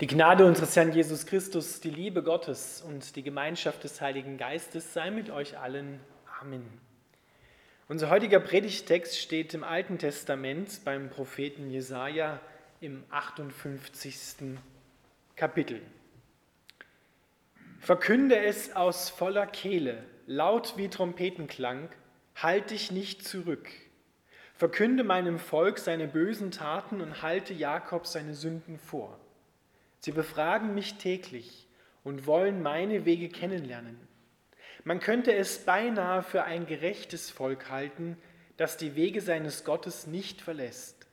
Die Gnade unseres Herrn Jesus Christus, die Liebe Gottes und die Gemeinschaft des Heiligen Geistes sei mit euch allen. Amen. Unser heutiger Predigtext steht im Alten Testament beim Propheten Jesaja im 58. Kapitel. Verkünde es aus voller Kehle, laut wie Trompetenklang, halt dich nicht zurück. Verkünde meinem Volk seine bösen Taten und halte Jakob seine Sünden vor. Sie befragen mich täglich und wollen meine Wege kennenlernen. Man könnte es beinahe für ein gerechtes Volk halten, das die Wege seines Gottes nicht verlässt.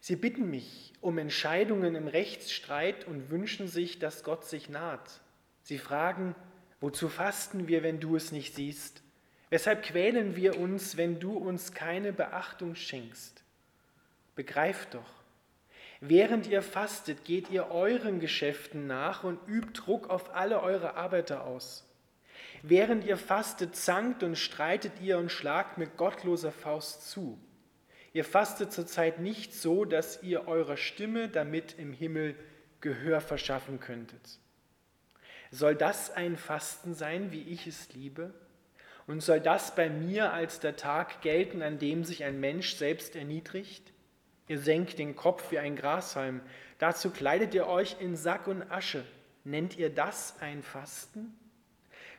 Sie bitten mich um Entscheidungen im Rechtsstreit und wünschen sich, dass Gott sich naht. Sie fragen, wozu fasten wir, wenn du es nicht siehst? Weshalb quälen wir uns, wenn du uns keine Beachtung schenkst? Begreif doch, Während ihr fastet, geht ihr euren Geschäften nach und übt Druck auf alle eure Arbeiter aus. Während ihr fastet, zankt und streitet ihr und schlagt mit gottloser Faust zu. Ihr fastet zurzeit nicht so, dass ihr eurer Stimme damit im Himmel Gehör verschaffen könntet. Soll das ein Fasten sein, wie ich es liebe? Und soll das bei mir als der Tag gelten, an dem sich ein Mensch selbst erniedrigt? Ihr senkt den Kopf wie ein Grashalm. Dazu kleidet ihr euch in Sack und Asche. Nennt ihr das ein Fasten?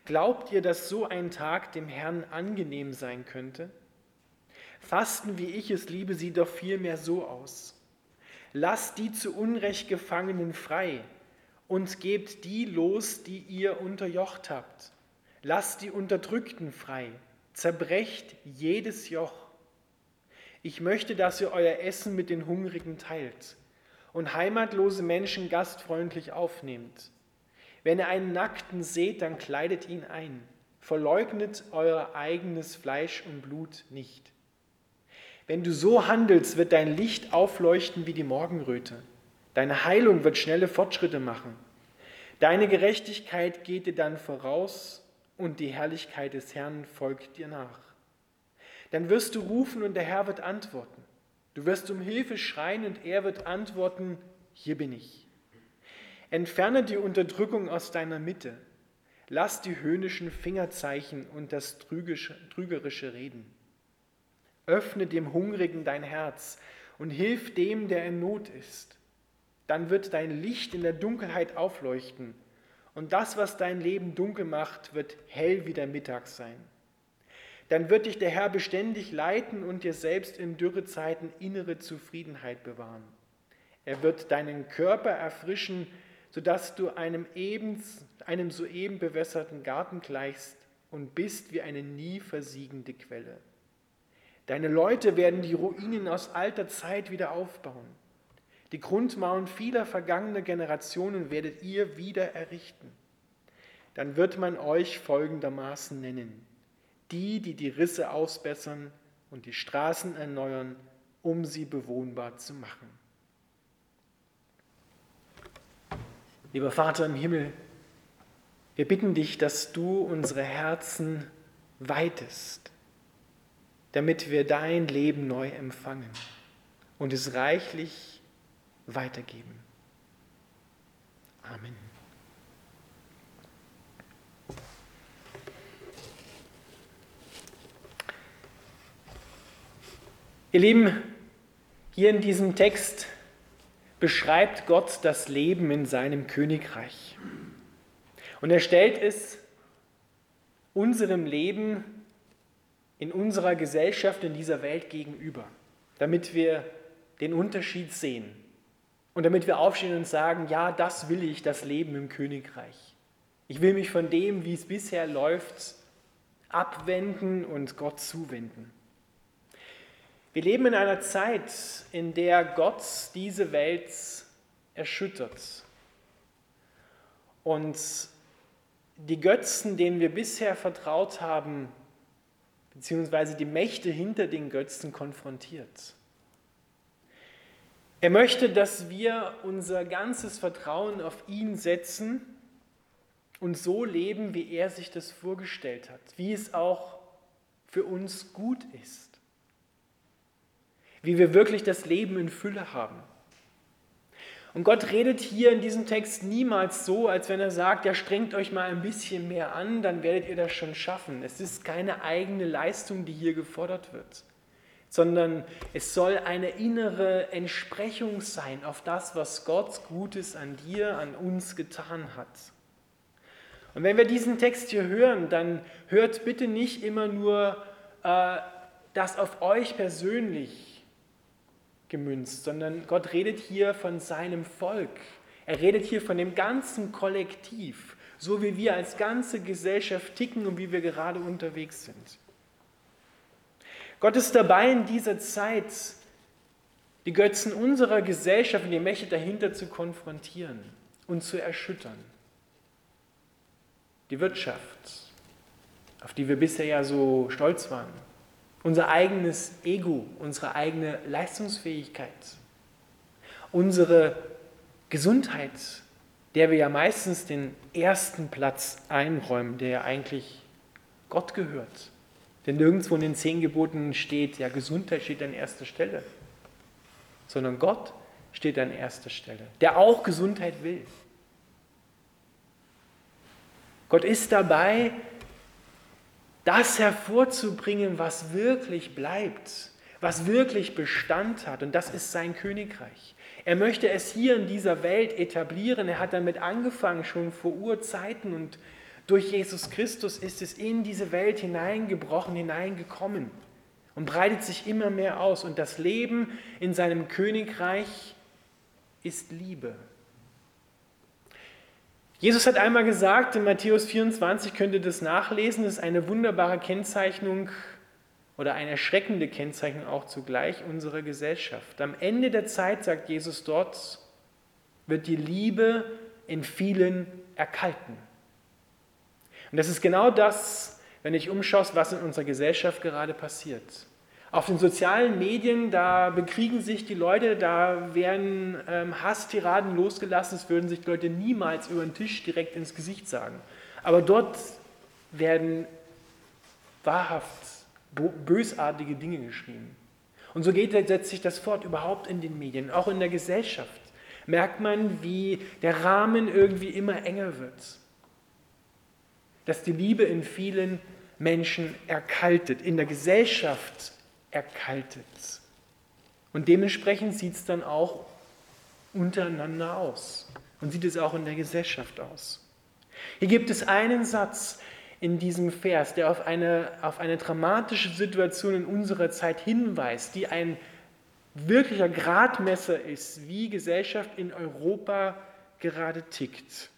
Glaubt ihr, dass so ein Tag dem Herrn angenehm sein könnte? Fasten, wie ich es liebe, sieht doch vielmehr so aus. Lasst die zu Unrecht Gefangenen frei und gebt die los, die ihr unterjocht habt. Lasst die Unterdrückten frei, zerbrecht jedes Joch. Ich möchte, dass ihr euer Essen mit den Hungrigen teilt und heimatlose Menschen gastfreundlich aufnehmt. Wenn ihr einen Nackten seht, dann kleidet ihn ein. Verleugnet euer eigenes Fleisch und Blut nicht. Wenn du so handelst, wird dein Licht aufleuchten wie die Morgenröte. Deine Heilung wird schnelle Fortschritte machen. Deine Gerechtigkeit geht dir dann voraus und die Herrlichkeit des Herrn folgt dir nach. Dann wirst du rufen und der Herr wird antworten. Du wirst um Hilfe schreien und er wird antworten, hier bin ich. Entferne die Unterdrückung aus deiner Mitte. Lass die höhnischen Fingerzeichen und das trügerische Reden. Öffne dem Hungrigen dein Herz und hilf dem, der in Not ist. Dann wird dein Licht in der Dunkelheit aufleuchten und das, was dein Leben dunkel macht, wird hell wie der Mittag sein. Dann wird dich der Herr beständig leiten und dir selbst in Dürrezeiten innere Zufriedenheit bewahren. Er wird deinen Körper erfrischen, sodass du einem, eben, einem soeben bewässerten Garten gleichst und bist wie eine nie versiegende Quelle. Deine Leute werden die Ruinen aus alter Zeit wieder aufbauen. Die Grundmauern vieler vergangener Generationen werdet ihr wieder errichten. Dann wird man euch folgendermaßen nennen die, die die Risse ausbessern und die Straßen erneuern, um sie bewohnbar zu machen. Lieber Vater im Himmel, wir bitten dich, dass du unsere Herzen weitest, damit wir dein Leben neu empfangen und es reichlich weitergeben. Amen. Ihr Lieben, hier in diesem Text beschreibt Gott das Leben in seinem Königreich. Und er stellt es unserem Leben in unserer Gesellschaft, in dieser Welt gegenüber, damit wir den Unterschied sehen und damit wir aufstehen und sagen, ja, das will ich, das Leben im Königreich. Ich will mich von dem, wie es bisher läuft, abwenden und Gott zuwenden. Wir leben in einer Zeit, in der Gott diese Welt erschüttert. Und die Götzen, denen wir bisher vertraut haben, beziehungsweise die Mächte hinter den Götzen konfrontiert. Er möchte, dass wir unser ganzes Vertrauen auf ihn setzen und so leben, wie er sich das vorgestellt hat, wie es auch für uns gut ist wie wir wirklich das Leben in Fülle haben. Und Gott redet hier in diesem Text niemals so, als wenn er sagt, ja, strengt euch mal ein bisschen mehr an, dann werdet ihr das schon schaffen. Es ist keine eigene Leistung, die hier gefordert wird, sondern es soll eine innere Entsprechung sein auf das, was Gott Gutes an dir, an uns getan hat. Und wenn wir diesen Text hier hören, dann hört bitte nicht immer nur äh, das auf euch persönlich gemünzt, sondern Gott redet hier von seinem Volk. Er redet hier von dem ganzen Kollektiv, so wie wir als ganze Gesellschaft ticken und wie wir gerade unterwegs sind. Gott ist dabei in dieser Zeit, die Götzen unserer Gesellschaft und die Mächte dahinter zu konfrontieren und zu erschüttern. Die Wirtschaft, auf die wir bisher ja so stolz waren, unser eigenes Ego, unsere eigene Leistungsfähigkeit, unsere Gesundheit, der wir ja meistens den ersten Platz einräumen, der ja eigentlich Gott gehört. Denn nirgendwo in den zehn Geboten steht, ja, Gesundheit steht an erster Stelle, sondern Gott steht an erster Stelle, der auch Gesundheit will. Gott ist dabei, das hervorzubringen, was wirklich bleibt, was wirklich Bestand hat. Und das ist sein Königreich. Er möchte es hier in dieser Welt etablieren. Er hat damit angefangen, schon vor Urzeiten. Und durch Jesus Christus ist es in diese Welt hineingebrochen, hineingekommen und breitet sich immer mehr aus. Und das Leben in seinem Königreich ist Liebe. Jesus hat einmal gesagt, in Matthäus 24 könnt ihr das nachlesen, das ist eine wunderbare Kennzeichnung oder eine erschreckende Kennzeichnung auch zugleich unserer Gesellschaft. Am Ende der Zeit, sagt Jesus dort, wird die Liebe in vielen erkalten. Und das ist genau das, wenn ich umschaust, was in unserer Gesellschaft gerade passiert. Auf den sozialen Medien, da bekriegen sich die Leute, da werden ähm, Hasstiraden losgelassen, das würden sich die Leute niemals über den Tisch direkt ins Gesicht sagen. Aber dort werden wahrhaft bösartige Dinge geschrieben. Und so geht, setzt sich das fort, überhaupt in den Medien, auch in der Gesellschaft. Merkt man, wie der Rahmen irgendwie immer enger wird. Dass die Liebe in vielen Menschen erkaltet, in der Gesellschaft erkaltet. Und dementsprechend sieht es dann auch untereinander aus und sieht es auch in der Gesellschaft aus. Hier gibt es einen Satz in diesem Vers, der auf eine, auf eine dramatische Situation in unserer Zeit hinweist, die ein wirklicher Gradmesser ist, wie Gesellschaft in Europa gerade tickt.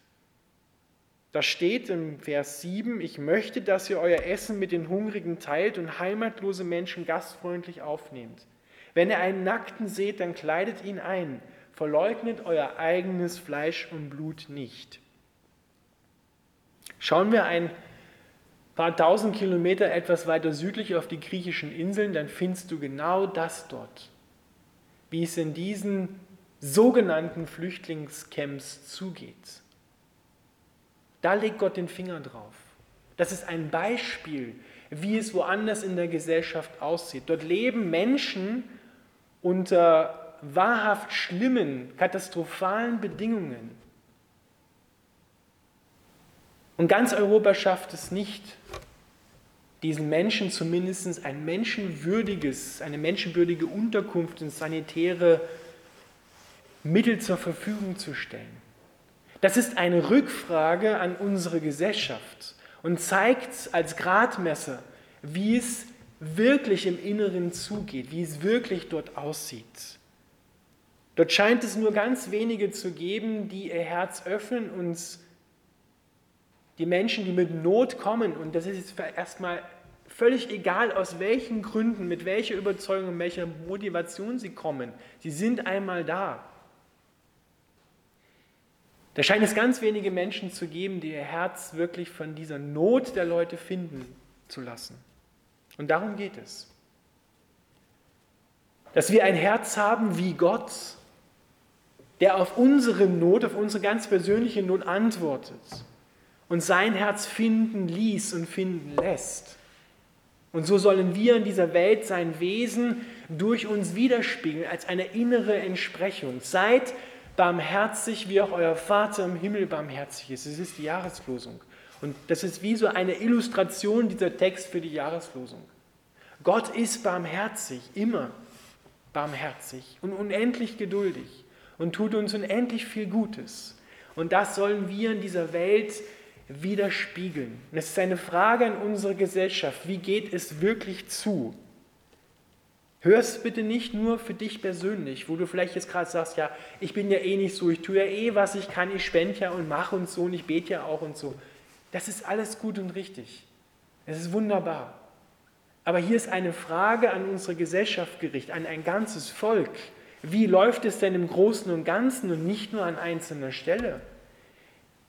Da steht im Vers 7, ich möchte, dass ihr euer Essen mit den Hungrigen teilt und heimatlose Menschen gastfreundlich aufnehmt. Wenn ihr einen Nackten seht, dann kleidet ihn ein. Verleugnet euer eigenes Fleisch und Blut nicht. Schauen wir ein paar tausend Kilometer etwas weiter südlich auf die griechischen Inseln, dann findest du genau das dort, wie es in diesen sogenannten Flüchtlingscamps zugeht. Da legt Gott den Finger drauf. Das ist ein Beispiel, wie es woanders in der Gesellschaft aussieht. Dort leben Menschen unter wahrhaft schlimmen, katastrophalen Bedingungen. Und ganz Europa schafft es nicht, diesen Menschen zumindest ein menschenwürdiges, eine menschenwürdige Unterkunft und sanitäre Mittel zur Verfügung zu stellen. Das ist eine Rückfrage an unsere Gesellschaft und zeigt als Gradmesser, wie es wirklich im Inneren zugeht, wie es wirklich dort aussieht. Dort scheint es nur ganz wenige zu geben, die ihr Herz öffnen und die Menschen, die mit Not kommen, und das ist jetzt erstmal völlig egal, aus welchen Gründen, mit welcher Überzeugung, mit welcher Motivation sie kommen, sie sind einmal da. Da scheint es ganz wenige Menschen zu geben, die ihr Herz wirklich von dieser Not der Leute finden zu lassen. Und darum geht es. Dass wir ein Herz haben wie Gott, der auf unsere Not, auf unsere ganz persönliche Not antwortet und sein Herz finden ließ und finden lässt. Und so sollen wir in dieser Welt sein Wesen durch uns widerspiegeln als eine innere Entsprechung. Seid barmherzig, wie auch euer Vater im Himmel barmherzig ist. Das ist die Jahreslosung. Und das ist wie so eine Illustration dieser Text für die Jahreslosung. Gott ist barmherzig, immer barmherzig und unendlich geduldig und tut uns unendlich viel Gutes. Und das sollen wir in dieser Welt widerspiegeln. Und es ist eine Frage an unsere Gesellschaft, wie geht es wirklich zu? Hör es bitte nicht nur für dich persönlich, wo du vielleicht jetzt gerade sagst, ja, ich bin ja eh nicht so, ich tue ja eh, was ich kann, ich spende ja und mache und so und ich bete ja auch und so. Das ist alles gut und richtig. Es ist wunderbar. Aber hier ist eine Frage an unsere Gesellschaft gerichtet, an ein ganzes Volk. Wie läuft es denn im Großen und Ganzen und nicht nur an einzelner Stelle?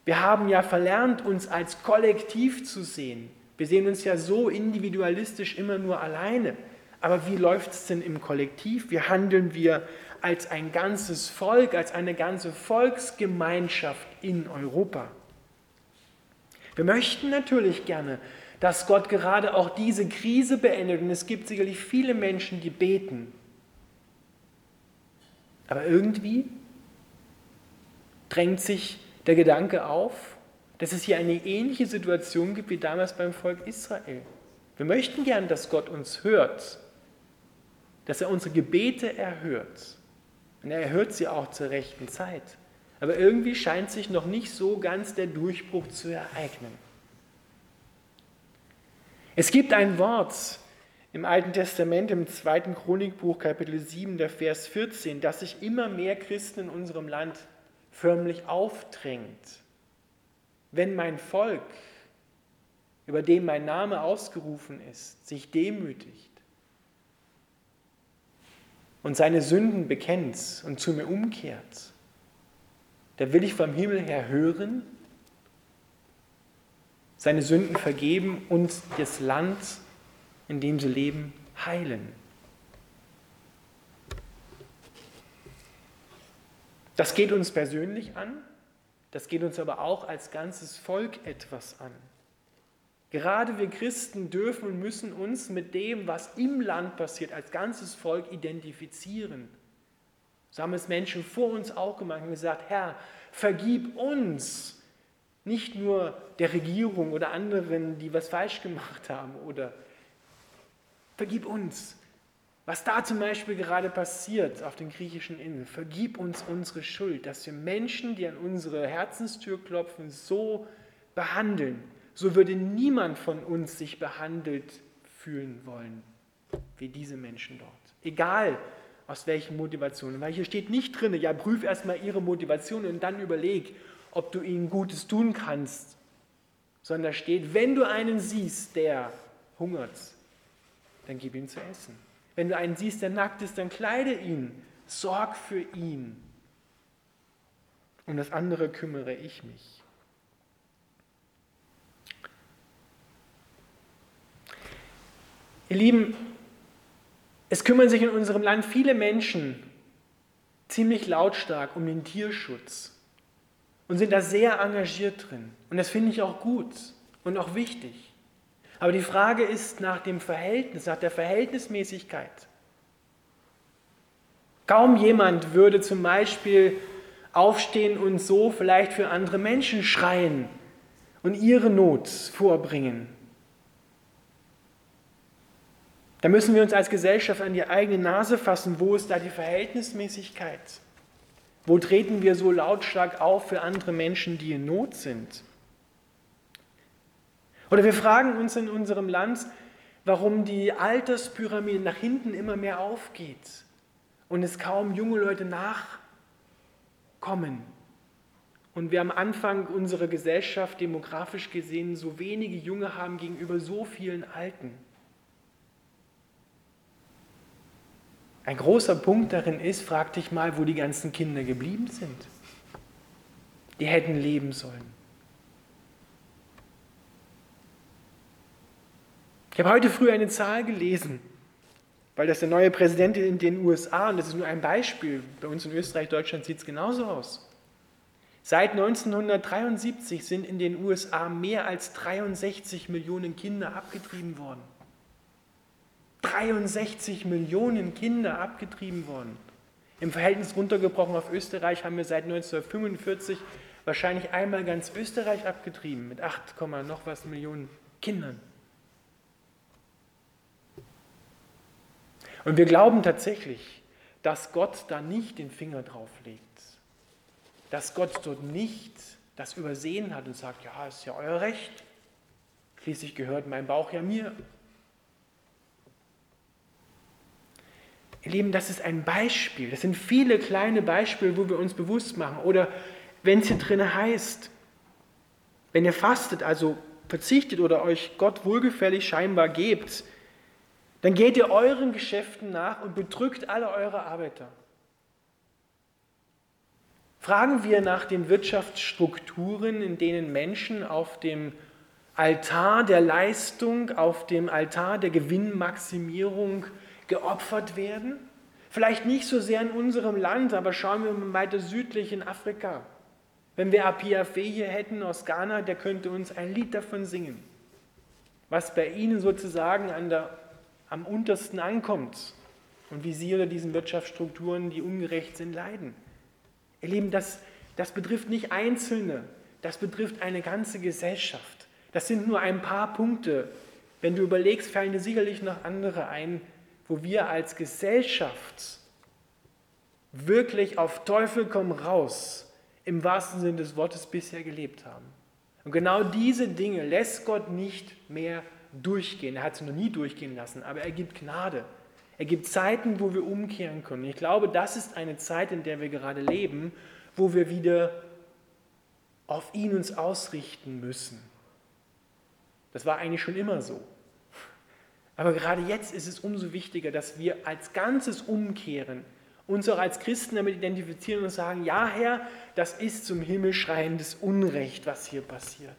Wir haben ja verlernt, uns als Kollektiv zu sehen. Wir sehen uns ja so individualistisch immer nur alleine. Aber wie läuft es denn im Kollektiv? Wie handeln wir als ein ganzes Volk, als eine ganze Volksgemeinschaft in Europa? Wir möchten natürlich gerne, dass Gott gerade auch diese Krise beendet. Und es gibt sicherlich viele Menschen, die beten. Aber irgendwie drängt sich der Gedanke auf, dass es hier eine ähnliche Situation gibt wie damals beim Volk Israel. Wir möchten gern, dass Gott uns hört, dass er unsere Gebete erhört. Und er erhört sie auch zur rechten Zeit. Aber irgendwie scheint sich noch nicht so ganz der Durchbruch zu ereignen. Es gibt ein Wort im Alten Testament, im zweiten Chronikbuch, Kapitel 7, der Vers 14, dass sich immer mehr Christen in unserem Land förmlich aufdrängt. Wenn mein Volk, über dem mein Name ausgerufen ist, sich demütigt, und seine Sünden bekennt und zu mir umkehrt, da will ich vom Himmel her hören, seine Sünden vergeben und das Land, in dem sie leben, heilen. Das geht uns persönlich an, das geht uns aber auch als ganzes Volk etwas an. Gerade wir Christen dürfen und müssen uns mit dem, was im Land passiert, als ganzes Volk identifizieren. So haben es Menschen vor uns auch gemacht und gesagt, Herr, vergib uns, nicht nur der Regierung oder anderen, die was falsch gemacht haben, oder vergib uns. Was da zum Beispiel gerade passiert auf den griechischen Inseln, vergib uns unsere Schuld, dass wir Menschen, die an unsere Herzenstür klopfen, so behandeln, so würde niemand von uns sich behandelt fühlen wollen wie diese Menschen dort. Egal aus welchen Motivationen. Weil hier steht nicht drin, ja, prüf erstmal ihre Motivation und dann überleg, ob du ihnen Gutes tun kannst. Sondern da steht, wenn du einen siehst, der hungert, dann gib ihm zu essen. Wenn du einen siehst, der nackt ist, dann kleide ihn. Sorg für ihn. Um das andere kümmere ich mich. Ihr Lieben, es kümmern sich in unserem Land viele Menschen ziemlich lautstark um den Tierschutz und sind da sehr engagiert drin. Und das finde ich auch gut und auch wichtig. Aber die Frage ist nach dem Verhältnis, nach der Verhältnismäßigkeit. Kaum jemand würde zum Beispiel aufstehen und so vielleicht für andere Menschen schreien und ihre Not vorbringen. Da müssen wir uns als Gesellschaft an die eigene Nase fassen. Wo ist da die Verhältnismäßigkeit? Wo treten wir so lautstark auf für andere Menschen, die in Not sind? Oder wir fragen uns in unserem Land, warum die Alterspyramide nach hinten immer mehr aufgeht und es kaum junge Leute nachkommen. Und wir am Anfang unserer Gesellschaft demografisch gesehen so wenige Junge haben gegenüber so vielen Alten. Ein großer Punkt darin ist, frag dich mal, wo die ganzen Kinder geblieben sind. Die hätten leben sollen. Ich habe heute früh eine Zahl gelesen, weil das der neue Präsident in den USA, und das ist nur ein Beispiel, bei uns in Österreich, Deutschland sieht es genauso aus. Seit 1973 sind in den USA mehr als 63 Millionen Kinder abgetrieben worden. 63 Millionen Kinder abgetrieben worden. Im Verhältnis runtergebrochen auf Österreich haben wir seit 1945 wahrscheinlich einmal ganz Österreich abgetrieben mit 8, noch was Millionen Kindern. Und wir glauben tatsächlich, dass Gott da nicht den Finger drauf legt, dass Gott dort nicht das übersehen hat und sagt, ja, ist ja euer Recht. Schließlich gehört mein Bauch ja mir. Ihr Lieben, das ist ein Beispiel. Das sind viele kleine Beispiele, wo wir uns bewusst machen. Oder wenn es hier drin heißt, wenn ihr fastet, also verzichtet oder euch Gott wohlgefällig scheinbar gebt, dann geht ihr euren Geschäften nach und bedrückt alle eure Arbeiter. Fragen wir nach den Wirtschaftsstrukturen, in denen Menschen auf dem Altar der Leistung, auf dem Altar der Gewinnmaximierung geopfert werden? Vielleicht nicht so sehr in unserem Land, aber schauen wir mal weiter südlich in Afrika. Wenn wir Apiafe hier hätten aus Ghana, der könnte uns ein Lied davon singen, was bei ihnen sozusagen an der, am untersten ankommt und wie sie unter diesen Wirtschaftsstrukturen, die ungerecht sind, leiden. Ihr Lieben, das, das betrifft nicht Einzelne, das betrifft eine ganze Gesellschaft. Das sind nur ein paar Punkte. Wenn du überlegst, fallen dir sicherlich noch andere ein, wo wir als Gesellschaft wirklich auf Teufel komm raus im wahrsten Sinne des Wortes bisher gelebt haben. Und genau diese Dinge lässt Gott nicht mehr durchgehen. Er hat sie noch nie durchgehen lassen, aber er gibt Gnade. Er gibt Zeiten, wo wir umkehren können. Ich glaube, das ist eine Zeit, in der wir gerade leben, wo wir wieder auf ihn uns ausrichten müssen. Das war eigentlich schon immer so. Aber gerade jetzt ist es umso wichtiger, dass wir als Ganzes umkehren, uns auch als Christen damit identifizieren und sagen, ja Herr, das ist zum Himmel schreiendes Unrecht, was hier passiert.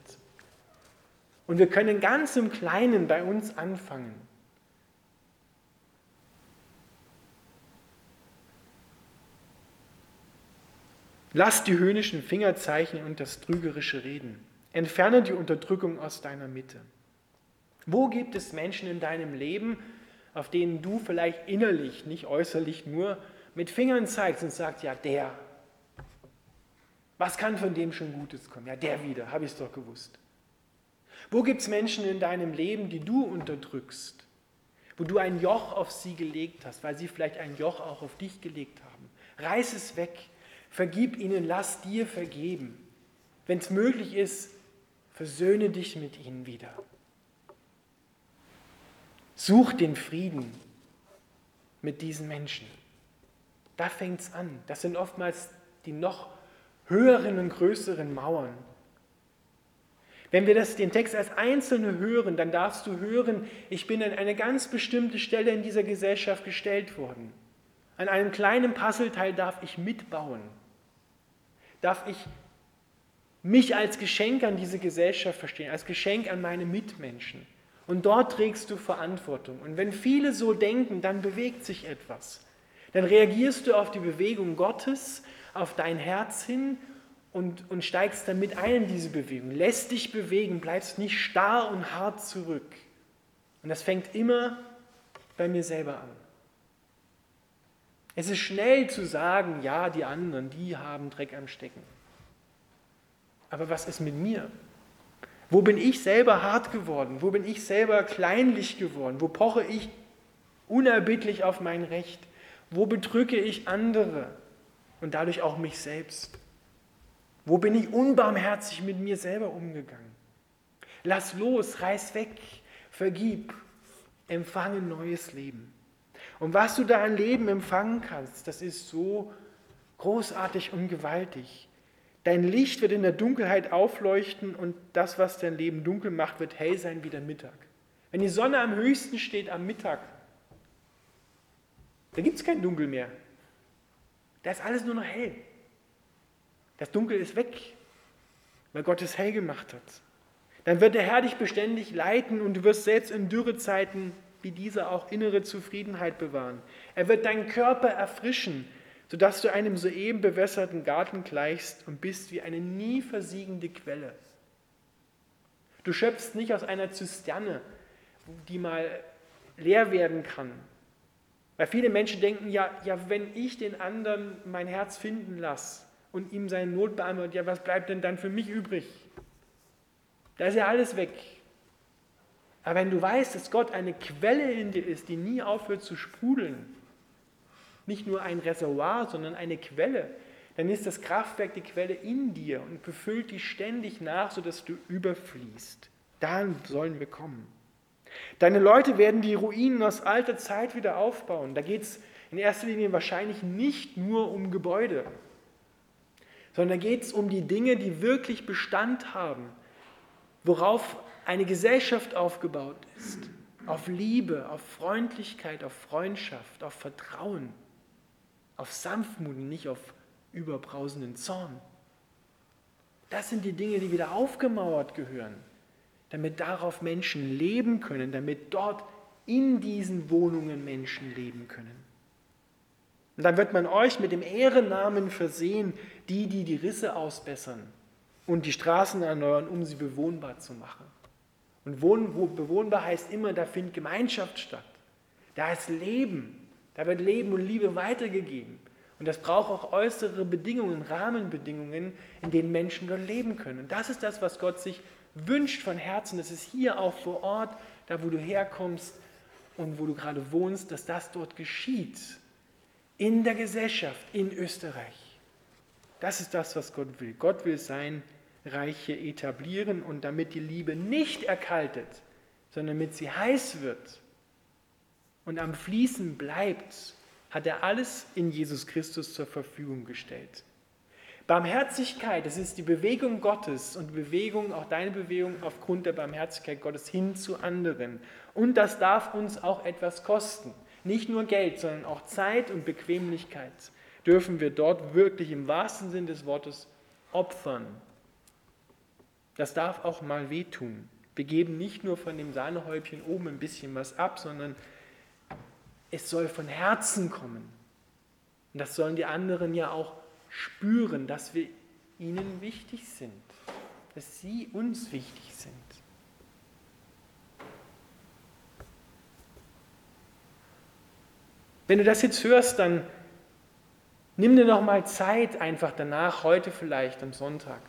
Und wir können ganz im Kleinen bei uns anfangen. Lass die höhnischen Fingerzeichen und das trügerische Reden. Entferne die Unterdrückung aus deiner Mitte. Wo gibt es Menschen in deinem Leben, auf denen du vielleicht innerlich, nicht äußerlich nur, mit Fingern zeigst und sagst, ja, der. Was kann von dem schon Gutes kommen? Ja, der wieder, habe ich es doch gewusst. Wo gibt es Menschen in deinem Leben, die du unterdrückst, wo du ein Joch auf sie gelegt hast, weil sie vielleicht ein Joch auch auf dich gelegt haben? Reiß es weg, Vergib ihnen, lass dir vergeben. Wenn es möglich ist, versöhne dich mit ihnen wieder. Such den Frieden mit diesen Menschen. Da fängt es an. Das sind oftmals die noch höheren und größeren Mauern. Wenn wir das, den Text als Einzelne hören, dann darfst du hören, ich bin an eine ganz bestimmte Stelle in dieser Gesellschaft gestellt worden. An einem kleinen Puzzleteil darf ich mitbauen darf ich mich als Geschenk an diese Gesellschaft verstehen, als Geschenk an meine Mitmenschen. Und dort trägst du Verantwortung. Und wenn viele so denken, dann bewegt sich etwas. Dann reagierst du auf die Bewegung Gottes, auf dein Herz hin und, und steigst damit ein in diese Bewegung. Lässt dich bewegen, bleibst nicht starr und hart zurück. Und das fängt immer bei mir selber an. Es ist schnell zu sagen, ja, die anderen, die haben Dreck am Stecken. Aber was ist mit mir? Wo bin ich selber hart geworden? Wo bin ich selber kleinlich geworden? Wo poche ich unerbittlich auf mein Recht? Wo bedrücke ich andere und dadurch auch mich selbst? Wo bin ich unbarmherzig mit mir selber umgegangen? Lass los, reiß weg, vergib, empfange neues Leben. Und was du da an Leben empfangen kannst, das ist so großartig und gewaltig. Dein Licht wird in der Dunkelheit aufleuchten und das, was dein Leben dunkel macht, wird hell sein wie der Mittag. Wenn die Sonne am höchsten steht am Mittag, da gibt es kein Dunkel mehr. Da ist alles nur noch hell. Das Dunkel ist weg, weil Gott es hell gemacht hat. Dann wird der Herr dich beständig leiten und du wirst selbst in Dürrezeiten wie dieser auch innere Zufriedenheit bewahren. Er wird deinen Körper erfrischen, sodass du einem soeben bewässerten Garten gleichst und bist wie eine nie versiegende Quelle. Du schöpfst nicht aus einer Zisterne, die mal leer werden kann, Weil viele Menschen denken, ja, ja, wenn ich den anderen mein Herz finden lasse und ihm seine Not beantworte, ja, was bleibt denn dann für mich übrig? Da ist ja alles weg. Aber wenn du weißt, dass Gott eine Quelle in dir ist, die nie aufhört zu sprudeln, nicht nur ein Reservoir, sondern eine Quelle, dann ist das Kraftwerk die Quelle in dir und befüllt dich ständig nach, sodass du überfließt. Dahin sollen wir kommen. Deine Leute werden die Ruinen aus alter Zeit wieder aufbauen. Da geht es in erster Linie wahrscheinlich nicht nur um Gebäude, sondern da geht es um die Dinge, die wirklich Bestand haben, worauf eine Gesellschaft aufgebaut ist. Auf Liebe, auf Freundlichkeit, auf Freundschaft, auf Vertrauen, auf Sanftmut und nicht auf überbrausenden Zorn. Das sind die Dinge, die wieder aufgemauert gehören damit darauf Menschen leben können, damit dort in diesen Wohnungen Menschen leben können. Und dann wird man euch mit dem Ehrennamen versehen, die, die die Risse ausbessern und die Straßen erneuern, um sie bewohnbar zu machen. Und wohn, bewohnbar heißt immer, da findet Gemeinschaft statt. Da ist Leben. Da wird Leben und Liebe weitergegeben. Und das braucht auch äußere Bedingungen, Rahmenbedingungen, in denen Menschen dort leben können. Und das ist das, was Gott sich wünscht von Herzen, dass es hier auch vor Ort, da wo du herkommst und wo du gerade wohnst, dass das dort geschieht. In der Gesellschaft in Österreich. Das ist das, was Gott will. Gott will sein Reich hier etablieren und damit die Liebe nicht erkaltet, sondern damit sie heiß wird und am Fließen bleibt, hat er alles in Jesus Christus zur Verfügung gestellt. Barmherzigkeit, das ist die Bewegung Gottes und Bewegung, auch deine Bewegung aufgrund der Barmherzigkeit Gottes hin zu anderen. Und das darf uns auch etwas kosten. Nicht nur Geld, sondern auch Zeit und Bequemlichkeit dürfen wir dort wirklich im wahrsten Sinn des Wortes opfern. Das darf auch mal wehtun. Wir geben nicht nur von dem Sahnehäubchen oben ein bisschen was ab, sondern es soll von Herzen kommen. Und das sollen die anderen ja auch spüren, dass wir ihnen wichtig sind, dass sie uns wichtig sind. Wenn du das jetzt hörst, dann nimm dir noch mal Zeit einfach danach, heute vielleicht am Sonntag,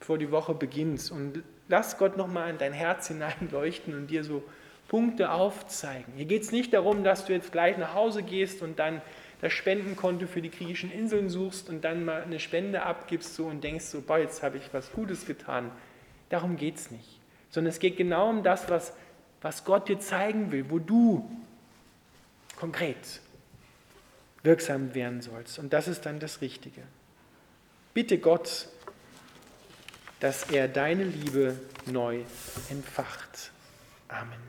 bevor die Woche beginnt und lass Gott noch mal in dein Herz hineinleuchten und dir so Punkte aufzeigen. Hier geht es nicht darum, dass du jetzt gleich nach Hause gehst und dann das Spendenkonto für die griechischen Inseln suchst und dann mal eine Spende abgibst so und denkst so, boah, jetzt habe ich was Gutes getan. Darum geht es nicht. Sondern es geht genau um das, was, was Gott dir zeigen will, wo du konkret wirksam werden sollst. Und das ist dann das Richtige. Bitte Gott, dass er deine Liebe neu entfacht. Amen.